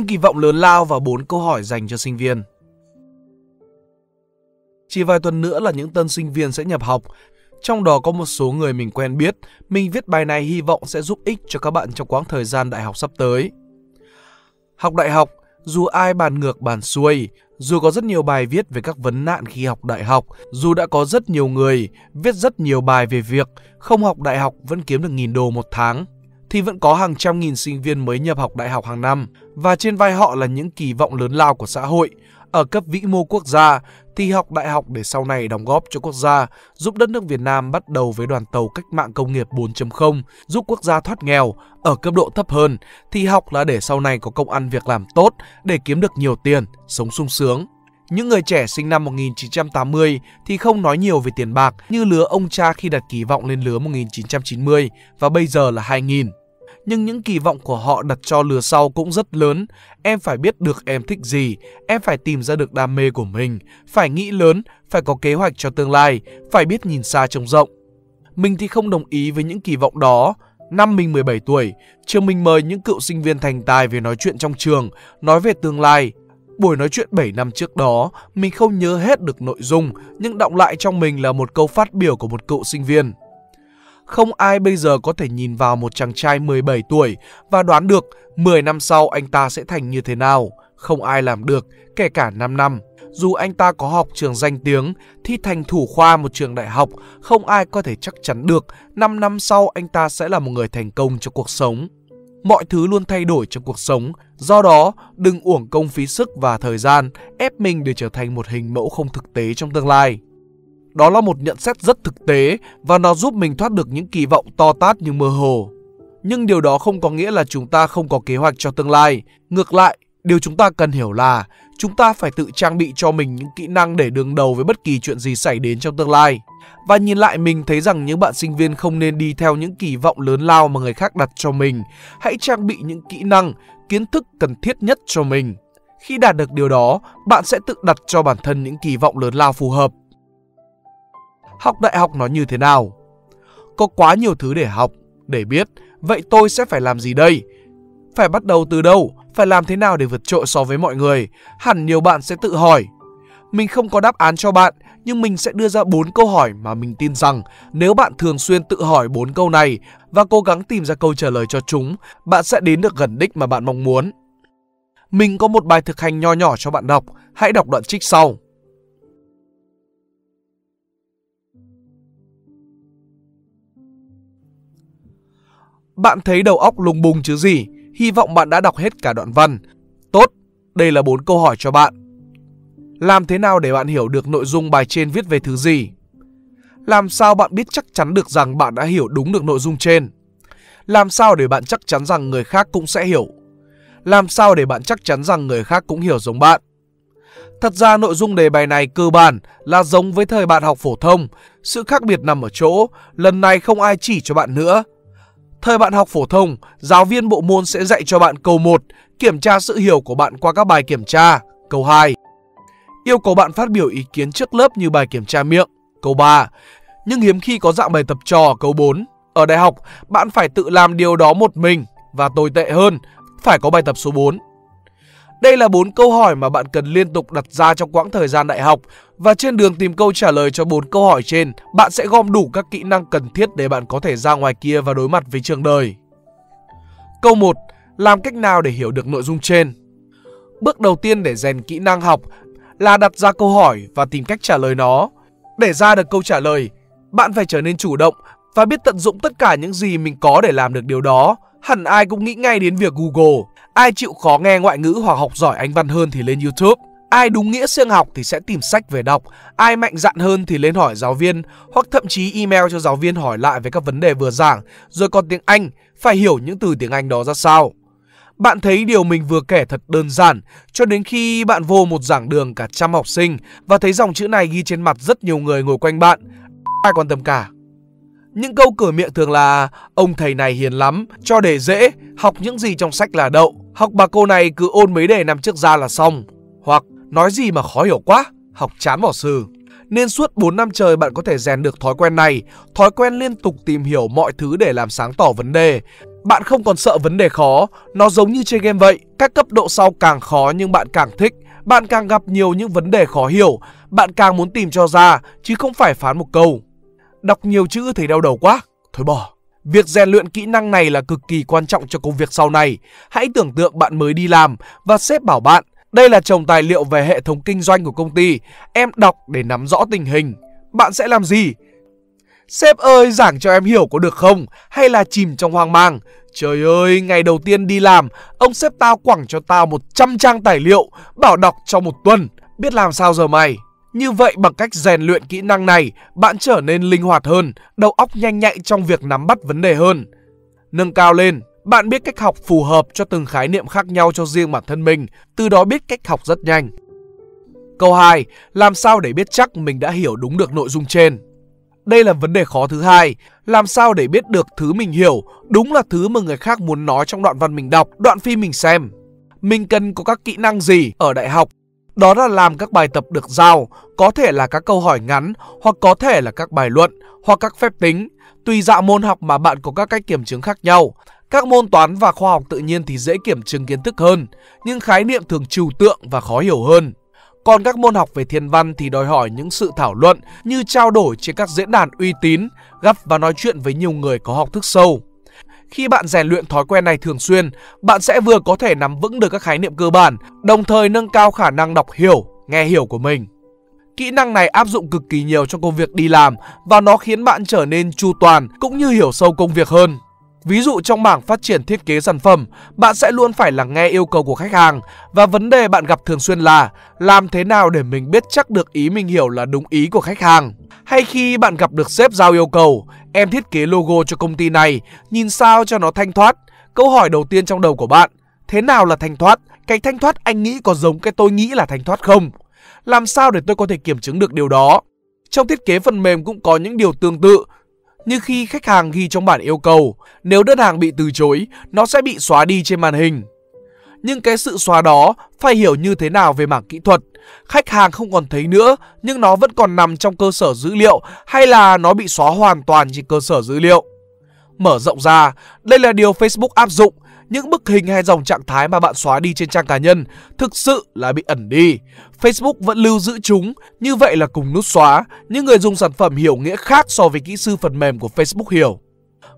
những kỳ vọng lớn lao và bốn câu hỏi dành cho sinh viên. Chỉ vài tuần nữa là những tân sinh viên sẽ nhập học, trong đó có một số người mình quen biết, mình viết bài này hy vọng sẽ giúp ích cho các bạn trong quãng thời gian đại học sắp tới. Học đại học, dù ai bàn ngược bàn xuôi, dù có rất nhiều bài viết về các vấn nạn khi học đại học, dù đã có rất nhiều người viết rất nhiều bài về việc không học đại học vẫn kiếm được nghìn đô một tháng, thì vẫn có hàng trăm nghìn sinh viên mới nhập học đại học hàng năm và trên vai họ là những kỳ vọng lớn lao của xã hội. Ở cấp vĩ mô quốc gia thì học đại học để sau này đóng góp cho quốc gia, giúp đất nước Việt Nam bắt đầu với đoàn tàu cách mạng công nghiệp 4.0, giúp quốc gia thoát nghèo. Ở cấp độ thấp hơn thì học là để sau này có công ăn việc làm tốt, để kiếm được nhiều tiền, sống sung sướng. Những người trẻ sinh năm 1980 thì không nói nhiều về tiền bạc như lứa ông cha khi đặt kỳ vọng lên lứa 1990 và bây giờ là 2000 nhưng những kỳ vọng của họ đặt cho lứa sau cũng rất lớn. Em phải biết được em thích gì, em phải tìm ra được đam mê của mình, phải nghĩ lớn, phải có kế hoạch cho tương lai, phải biết nhìn xa trông rộng. Mình thì không đồng ý với những kỳ vọng đó. Năm mình 17 tuổi, trường mình mời những cựu sinh viên thành tài về nói chuyện trong trường, nói về tương lai. Buổi nói chuyện 7 năm trước đó, mình không nhớ hết được nội dung, nhưng động lại trong mình là một câu phát biểu của một cựu sinh viên. Không ai bây giờ có thể nhìn vào một chàng trai 17 tuổi và đoán được 10 năm sau anh ta sẽ thành như thế nào. Không ai làm được, kể cả 5 năm. Dù anh ta có học trường danh tiếng, thi thành thủ khoa một trường đại học, không ai có thể chắc chắn được 5 năm sau anh ta sẽ là một người thành công trong cuộc sống. Mọi thứ luôn thay đổi trong cuộc sống, do đó đừng uổng công phí sức và thời gian ép mình để trở thành một hình mẫu không thực tế trong tương lai. Đó là một nhận xét rất thực tế và nó giúp mình thoát được những kỳ vọng to tát nhưng mơ hồ. Nhưng điều đó không có nghĩa là chúng ta không có kế hoạch cho tương lai. Ngược lại, điều chúng ta cần hiểu là chúng ta phải tự trang bị cho mình những kỹ năng để đương đầu với bất kỳ chuyện gì xảy đến trong tương lai. Và nhìn lại mình thấy rằng những bạn sinh viên không nên đi theo những kỳ vọng lớn lao mà người khác đặt cho mình. Hãy trang bị những kỹ năng, kiến thức cần thiết nhất cho mình. Khi đạt được điều đó, bạn sẽ tự đặt cho bản thân những kỳ vọng lớn lao phù hợp học đại học nó như thế nào. Có quá nhiều thứ để học, để biết, vậy tôi sẽ phải làm gì đây? Phải bắt đầu từ đâu? Phải làm thế nào để vượt trội so với mọi người? Hẳn nhiều bạn sẽ tự hỏi. Mình không có đáp án cho bạn, nhưng mình sẽ đưa ra bốn câu hỏi mà mình tin rằng nếu bạn thường xuyên tự hỏi bốn câu này và cố gắng tìm ra câu trả lời cho chúng, bạn sẽ đến được gần đích mà bạn mong muốn. Mình có một bài thực hành nho nhỏ cho bạn đọc, hãy đọc đoạn trích sau. Bạn thấy đầu óc lùng bùng chứ gì? Hy vọng bạn đã đọc hết cả đoạn văn. Tốt, đây là bốn câu hỏi cho bạn. Làm thế nào để bạn hiểu được nội dung bài trên viết về thứ gì? Làm sao bạn biết chắc chắn được rằng bạn đã hiểu đúng được nội dung trên? Làm sao để bạn chắc chắn rằng người khác cũng sẽ hiểu? Làm sao để bạn chắc chắn rằng người khác cũng hiểu giống bạn? Thật ra nội dung đề bài này cơ bản là giống với thời bạn học phổ thông, sự khác biệt nằm ở chỗ lần này không ai chỉ cho bạn nữa Thời bạn học phổ thông, giáo viên bộ môn sẽ dạy cho bạn câu 1, kiểm tra sự hiểu của bạn qua các bài kiểm tra. Câu 2, yêu cầu bạn phát biểu ý kiến trước lớp như bài kiểm tra miệng. Câu 3, nhưng hiếm khi có dạng bài tập trò. Câu 4, ở đại học, bạn phải tự làm điều đó một mình và tồi tệ hơn, phải có bài tập số 4. Đây là bốn câu hỏi mà bạn cần liên tục đặt ra trong quãng thời gian đại học và trên đường tìm câu trả lời cho bốn câu hỏi trên, bạn sẽ gom đủ các kỹ năng cần thiết để bạn có thể ra ngoài kia và đối mặt với trường đời. Câu 1. Làm cách nào để hiểu được nội dung trên? Bước đầu tiên để rèn kỹ năng học là đặt ra câu hỏi và tìm cách trả lời nó. Để ra được câu trả lời, bạn phải trở nên chủ động và biết tận dụng tất cả những gì mình có để làm được điều đó. Hẳn ai cũng nghĩ ngay đến việc Google. Ai chịu khó nghe ngoại ngữ hoặc học giỏi Anh văn hơn thì lên YouTube. Ai đúng nghĩa siêng học thì sẽ tìm sách về đọc, ai mạnh dạn hơn thì lên hỏi giáo viên hoặc thậm chí email cho giáo viên hỏi lại về các vấn đề vừa giảng, rồi còn tiếng Anh, phải hiểu những từ tiếng Anh đó ra sao. Bạn thấy điều mình vừa kể thật đơn giản cho đến khi bạn vô một giảng đường cả trăm học sinh và thấy dòng chữ này ghi trên mặt rất nhiều người ngồi quanh bạn. Ai quan tâm cả. Những câu cửa miệng thường là Ông thầy này hiền lắm, cho để dễ, học những gì trong sách là đậu Học bà cô này cứ ôn mấy đề năm trước ra là xong Hoặc nói gì mà khó hiểu quá, học chán bỏ sư nên suốt 4 năm trời bạn có thể rèn được thói quen này, thói quen liên tục tìm hiểu mọi thứ để làm sáng tỏ vấn đề. Bạn không còn sợ vấn đề khó, nó giống như chơi game vậy, các cấp độ sau càng khó nhưng bạn càng thích, bạn càng gặp nhiều những vấn đề khó hiểu, bạn càng muốn tìm cho ra chứ không phải phán một câu. Đọc nhiều chữ thấy đau đầu quá, thôi bỏ. Việc rèn luyện kỹ năng này là cực kỳ quan trọng cho công việc sau này. Hãy tưởng tượng bạn mới đi làm và sếp bảo bạn, đây là chồng tài liệu về hệ thống kinh doanh của công ty, em đọc để nắm rõ tình hình. Bạn sẽ làm gì? Sếp ơi, giảng cho em hiểu có được không? Hay là chìm trong hoang mang? Trời ơi, ngày đầu tiên đi làm, ông sếp tao quẳng cho tao 100 trang tài liệu, bảo đọc trong một tuần. Biết làm sao giờ mày? Như vậy bằng cách rèn luyện kỹ năng này, bạn trở nên linh hoạt hơn, đầu óc nhanh nhạy trong việc nắm bắt vấn đề hơn. Nâng cao lên, bạn biết cách học phù hợp cho từng khái niệm khác nhau cho riêng bản thân mình, từ đó biết cách học rất nhanh. Câu 2. Làm sao để biết chắc mình đã hiểu đúng được nội dung trên? Đây là vấn đề khó thứ hai, làm sao để biết được thứ mình hiểu đúng là thứ mà người khác muốn nói trong đoạn văn mình đọc, đoạn phim mình xem. Mình cần có các kỹ năng gì ở đại học? Đó là làm các bài tập được giao, có thể là các câu hỏi ngắn, hoặc có thể là các bài luận, hoặc các phép tính. Tùy dạng môn học mà bạn có các cách kiểm chứng khác nhau. Các môn toán và khoa học tự nhiên thì dễ kiểm chứng kiến thức hơn, nhưng khái niệm thường trừu tượng và khó hiểu hơn. Còn các môn học về thiên văn thì đòi hỏi những sự thảo luận như trao đổi trên các diễn đàn uy tín, gặp và nói chuyện với nhiều người có học thức sâu. Khi bạn rèn luyện thói quen này thường xuyên, bạn sẽ vừa có thể nắm vững được các khái niệm cơ bản, đồng thời nâng cao khả năng đọc hiểu, nghe hiểu của mình. Kỹ năng này áp dụng cực kỳ nhiều trong công việc đi làm và nó khiến bạn trở nên chu toàn cũng như hiểu sâu công việc hơn. Ví dụ trong mảng phát triển thiết kế sản phẩm, bạn sẽ luôn phải lắng nghe yêu cầu của khách hàng và vấn đề bạn gặp thường xuyên là làm thế nào để mình biết chắc được ý mình hiểu là đúng ý của khách hàng. Hay khi bạn gặp được sếp giao yêu cầu, em thiết kế logo cho công ty này, nhìn sao cho nó thanh thoát. Câu hỏi đầu tiên trong đầu của bạn, thế nào là thanh thoát? Cái thanh thoát anh nghĩ có giống cái tôi nghĩ là thanh thoát không? Làm sao để tôi có thể kiểm chứng được điều đó? Trong thiết kế phần mềm cũng có những điều tương tự như khi khách hàng ghi trong bản yêu cầu, nếu đơn hàng bị từ chối, nó sẽ bị xóa đi trên màn hình. Nhưng cái sự xóa đó phải hiểu như thế nào về mảng kỹ thuật. Khách hàng không còn thấy nữa, nhưng nó vẫn còn nằm trong cơ sở dữ liệu hay là nó bị xóa hoàn toàn trên cơ sở dữ liệu. Mở rộng ra, đây là điều Facebook áp dụng những bức hình hay dòng trạng thái mà bạn xóa đi trên trang cá nhân thực sự là bị ẩn đi. Facebook vẫn lưu giữ chúng, như vậy là cùng nút xóa, Những người dùng sản phẩm hiểu nghĩa khác so với kỹ sư phần mềm của Facebook hiểu.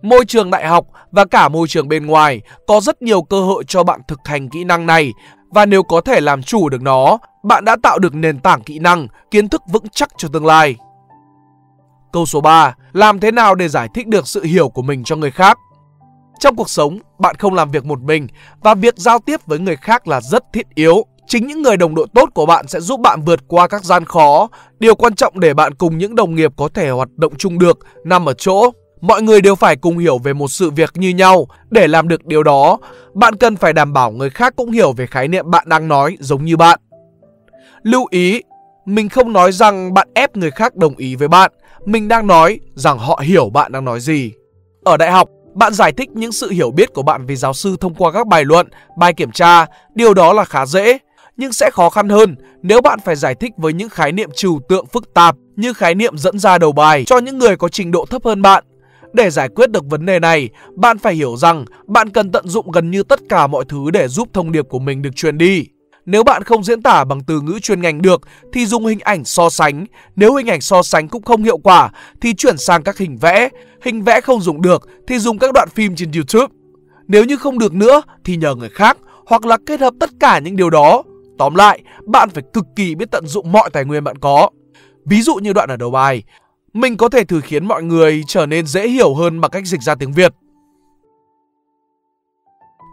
Môi trường đại học và cả môi trường bên ngoài có rất nhiều cơ hội cho bạn thực hành kỹ năng này và nếu có thể làm chủ được nó, bạn đã tạo được nền tảng kỹ năng, kiến thức vững chắc cho tương lai. Câu số 3, làm thế nào để giải thích được sự hiểu của mình cho người khác? Trong cuộc sống, bạn không làm việc một mình và việc giao tiếp với người khác là rất thiết yếu. Chính những người đồng đội tốt của bạn sẽ giúp bạn vượt qua các gian khó. Điều quan trọng để bạn cùng những đồng nghiệp có thể hoạt động chung được nằm ở chỗ mọi người đều phải cùng hiểu về một sự việc như nhau. Để làm được điều đó, bạn cần phải đảm bảo người khác cũng hiểu về khái niệm bạn đang nói giống như bạn. Lưu ý, mình không nói rằng bạn ép người khác đồng ý với bạn, mình đang nói rằng họ hiểu bạn đang nói gì. Ở đại học, bạn giải thích những sự hiểu biết của bạn về giáo sư thông qua các bài luận, bài kiểm tra, điều đó là khá dễ. Nhưng sẽ khó khăn hơn nếu bạn phải giải thích với những khái niệm trừu tượng phức tạp như khái niệm dẫn ra đầu bài cho những người có trình độ thấp hơn bạn. Để giải quyết được vấn đề này, bạn phải hiểu rằng bạn cần tận dụng gần như tất cả mọi thứ để giúp thông điệp của mình được truyền đi. Nếu bạn không diễn tả bằng từ ngữ chuyên ngành được thì dùng hình ảnh so sánh. Nếu hình ảnh so sánh cũng không hiệu quả thì chuyển sang các hình vẽ. Hình vẽ không dùng được thì dùng các đoạn phim trên YouTube. Nếu như không được nữa thì nhờ người khác hoặc là kết hợp tất cả những điều đó. Tóm lại, bạn phải cực kỳ biết tận dụng mọi tài nguyên bạn có. Ví dụ như đoạn ở đầu bài, mình có thể thử khiến mọi người trở nên dễ hiểu hơn bằng cách dịch ra tiếng Việt.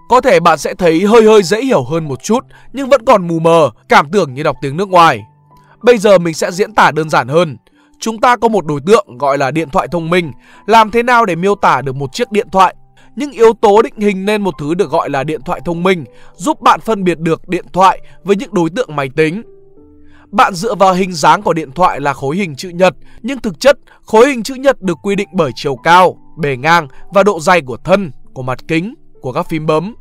Có thể bạn sẽ thấy hơi hơi dễ hiểu hơn một chút nhưng vẫn còn mù mờ, cảm tưởng như đọc tiếng nước ngoài. Bây giờ mình sẽ diễn tả đơn giản hơn. Chúng ta có một đối tượng gọi là điện thoại thông minh. Làm thế nào để miêu tả được một chiếc điện thoại? Những yếu tố định hình nên một thứ được gọi là điện thoại thông minh, giúp bạn phân biệt được điện thoại với những đối tượng máy tính. Bạn dựa vào hình dáng của điện thoại là khối hình chữ nhật, nhưng thực chất khối hình chữ nhật được quy định bởi chiều cao, bề ngang và độ dày của thân, của mặt kính, của các phím bấm.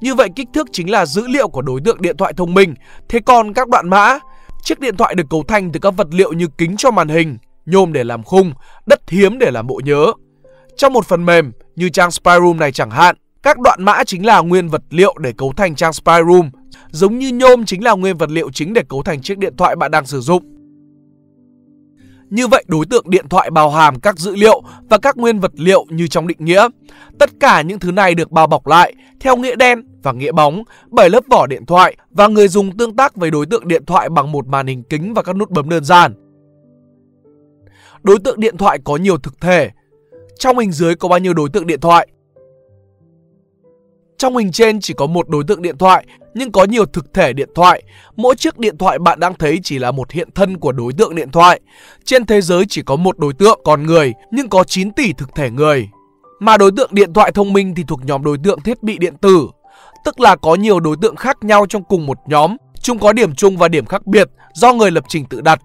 Như vậy kích thước chính là dữ liệu của đối tượng điện thoại thông minh. Thế còn các đoạn mã, chiếc điện thoại được cấu thành từ các vật liệu như kính cho màn hình, nhôm để làm khung, đất hiếm để làm bộ nhớ. Trong một phần mềm như trang Spyroom này chẳng hạn, Các đoạn mã chính là nguyên vật liệu để cấu thành trang spy room, giống như nhôm chính là nguyên vật liệu chính để cấu thành chiếc điện thoại bạn đang sử dụng. Như vậy đối tượng điện thoại bao hàm các dữ liệu và các nguyên vật liệu như trong định nghĩa. Tất cả những thứ này được bao bọc lại theo nghĩa đen và nghĩa bóng bởi lớp vỏ điện thoại và người dùng tương tác với đối tượng điện thoại bằng một màn hình kính và các nút bấm đơn giản. Đối tượng điện thoại có nhiều thực thể. Trong hình dưới có bao nhiêu đối tượng điện thoại? Trong hình trên chỉ có một đối tượng điện thoại nhưng có nhiều thực thể điện thoại. Mỗi chiếc điện thoại bạn đang thấy chỉ là một hiện thân của đối tượng điện thoại. Trên thế giới chỉ có một đối tượng con người nhưng có 9 tỷ thực thể người. Mà đối tượng điện thoại thông minh thì thuộc nhóm đối tượng thiết bị điện tử, tức là có nhiều đối tượng khác nhau trong cùng một nhóm, chúng có điểm chung và điểm khác biệt do người lập trình tự đặt.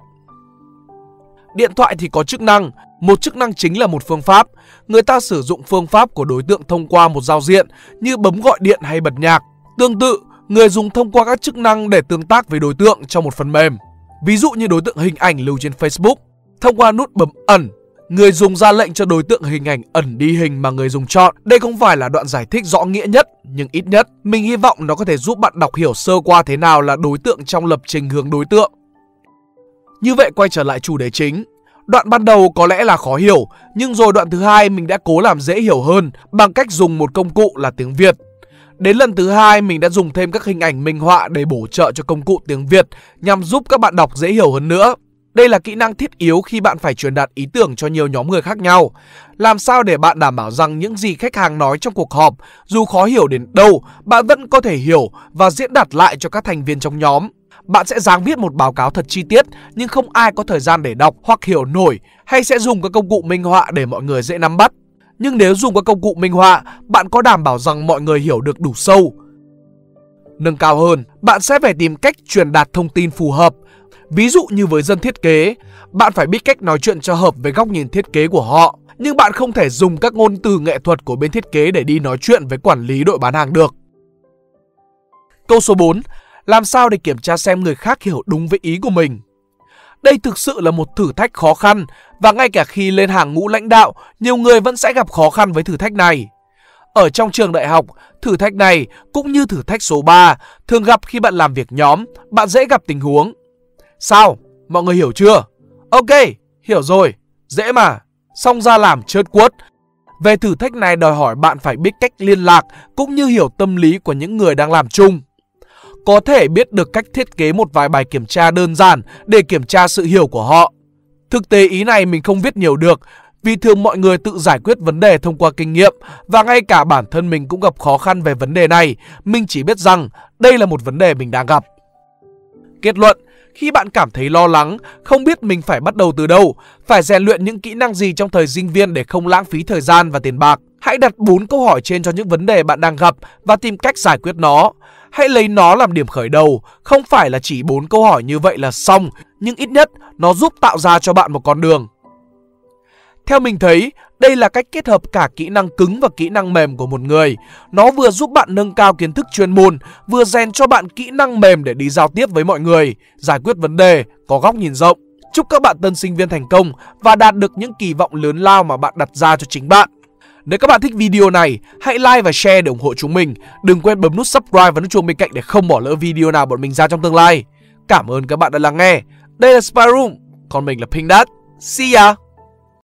Điện thoại thì có chức năng, một chức năng chính là một phương pháp. Người ta sử dụng phương pháp của đối tượng thông qua một giao diện như bấm gọi điện hay bật nhạc. Tương tự, người dùng thông qua các chức năng để tương tác với đối tượng trong một phần mềm. Ví dụ như đối tượng hình ảnh lưu trên Facebook, thông qua nút bấm ẩn, người dùng ra lệnh cho đối tượng hình ảnh ẩn đi hình mà người dùng chọn. Đây không phải là đoạn giải thích rõ nghĩa nhất, nhưng ít nhất mình hy vọng nó có thể giúp bạn đọc hiểu sơ qua thế nào là đối tượng trong lập trình hướng đối tượng. Như vậy quay trở lại chủ đề chính, Đoạn ban đầu có lẽ là khó hiểu, nhưng rồi đoạn thứ hai mình đã cố làm dễ hiểu hơn bằng cách dùng một công cụ là tiếng Việt. Đến lần thứ hai mình đã dùng thêm các hình ảnh minh họa để bổ trợ cho công cụ tiếng Việt nhằm giúp các bạn đọc dễ hiểu hơn nữa. Đây là kỹ năng thiết yếu khi bạn phải truyền đạt ý tưởng cho nhiều nhóm người khác nhau. Làm sao để bạn đảm bảo rằng những gì khách hàng nói trong cuộc họp, dù khó hiểu đến đâu, bạn vẫn có thể hiểu và diễn đạt lại cho các thành viên trong nhóm. Bạn sẽ dáng viết một báo cáo thật chi tiết nhưng không ai có thời gian để đọc hoặc hiểu nổi hay sẽ dùng các công cụ minh họa để mọi người dễ nắm bắt. Nhưng nếu dùng các công cụ minh họa, bạn có đảm bảo rằng mọi người hiểu được đủ sâu. Nâng cao hơn, bạn sẽ phải tìm cách truyền đạt thông tin phù hợp. Ví dụ như với dân thiết kế, bạn phải biết cách nói chuyện cho hợp với góc nhìn thiết kế của họ. Nhưng bạn không thể dùng các ngôn từ nghệ thuật của bên thiết kế để đi nói chuyện với quản lý đội bán hàng được. Câu số 4. Làm sao để kiểm tra xem người khác hiểu đúng với ý của mình? Đây thực sự là một thử thách khó khăn và ngay cả khi lên hàng ngũ lãnh đạo, nhiều người vẫn sẽ gặp khó khăn với thử thách này. Ở trong trường đại học, thử thách này cũng như thử thách số 3 thường gặp khi bạn làm việc nhóm, bạn dễ gặp tình huống. Sao? Mọi người hiểu chưa? Ok, hiểu rồi. Dễ mà. Xong ra làm chớt quất. Về thử thách này đòi hỏi bạn phải biết cách liên lạc cũng như hiểu tâm lý của những người đang làm chung có thể biết được cách thiết kế một vài bài kiểm tra đơn giản để kiểm tra sự hiểu của họ. Thực tế ý này mình không viết nhiều được vì thường mọi người tự giải quyết vấn đề thông qua kinh nghiệm và ngay cả bản thân mình cũng gặp khó khăn về vấn đề này. Mình chỉ biết rằng đây là một vấn đề mình đang gặp. Kết luận, khi bạn cảm thấy lo lắng, không biết mình phải bắt đầu từ đâu, phải rèn luyện những kỹ năng gì trong thời sinh viên để không lãng phí thời gian và tiền bạc. Hãy đặt 4 câu hỏi trên cho những vấn đề bạn đang gặp và tìm cách giải quyết nó. Hãy lấy nó làm điểm khởi đầu, không phải là chỉ bốn câu hỏi như vậy là xong, nhưng ít nhất nó giúp tạo ra cho bạn một con đường. Theo mình thấy, đây là cách kết hợp cả kỹ năng cứng và kỹ năng mềm của một người. Nó vừa giúp bạn nâng cao kiến thức chuyên môn, vừa rèn cho bạn kỹ năng mềm để đi giao tiếp với mọi người, giải quyết vấn đề, có góc nhìn rộng. Chúc các bạn tân sinh viên thành công và đạt được những kỳ vọng lớn lao mà bạn đặt ra cho chính bạn. Nếu các bạn thích video này, hãy like và share để ủng hộ chúng mình. Đừng quên bấm nút subscribe và nút chuông bên cạnh để không bỏ lỡ video nào bọn mình ra trong tương lai. Cảm ơn các bạn đã lắng nghe. Đây là Spy Room, còn mình là Pink Dad. See ya!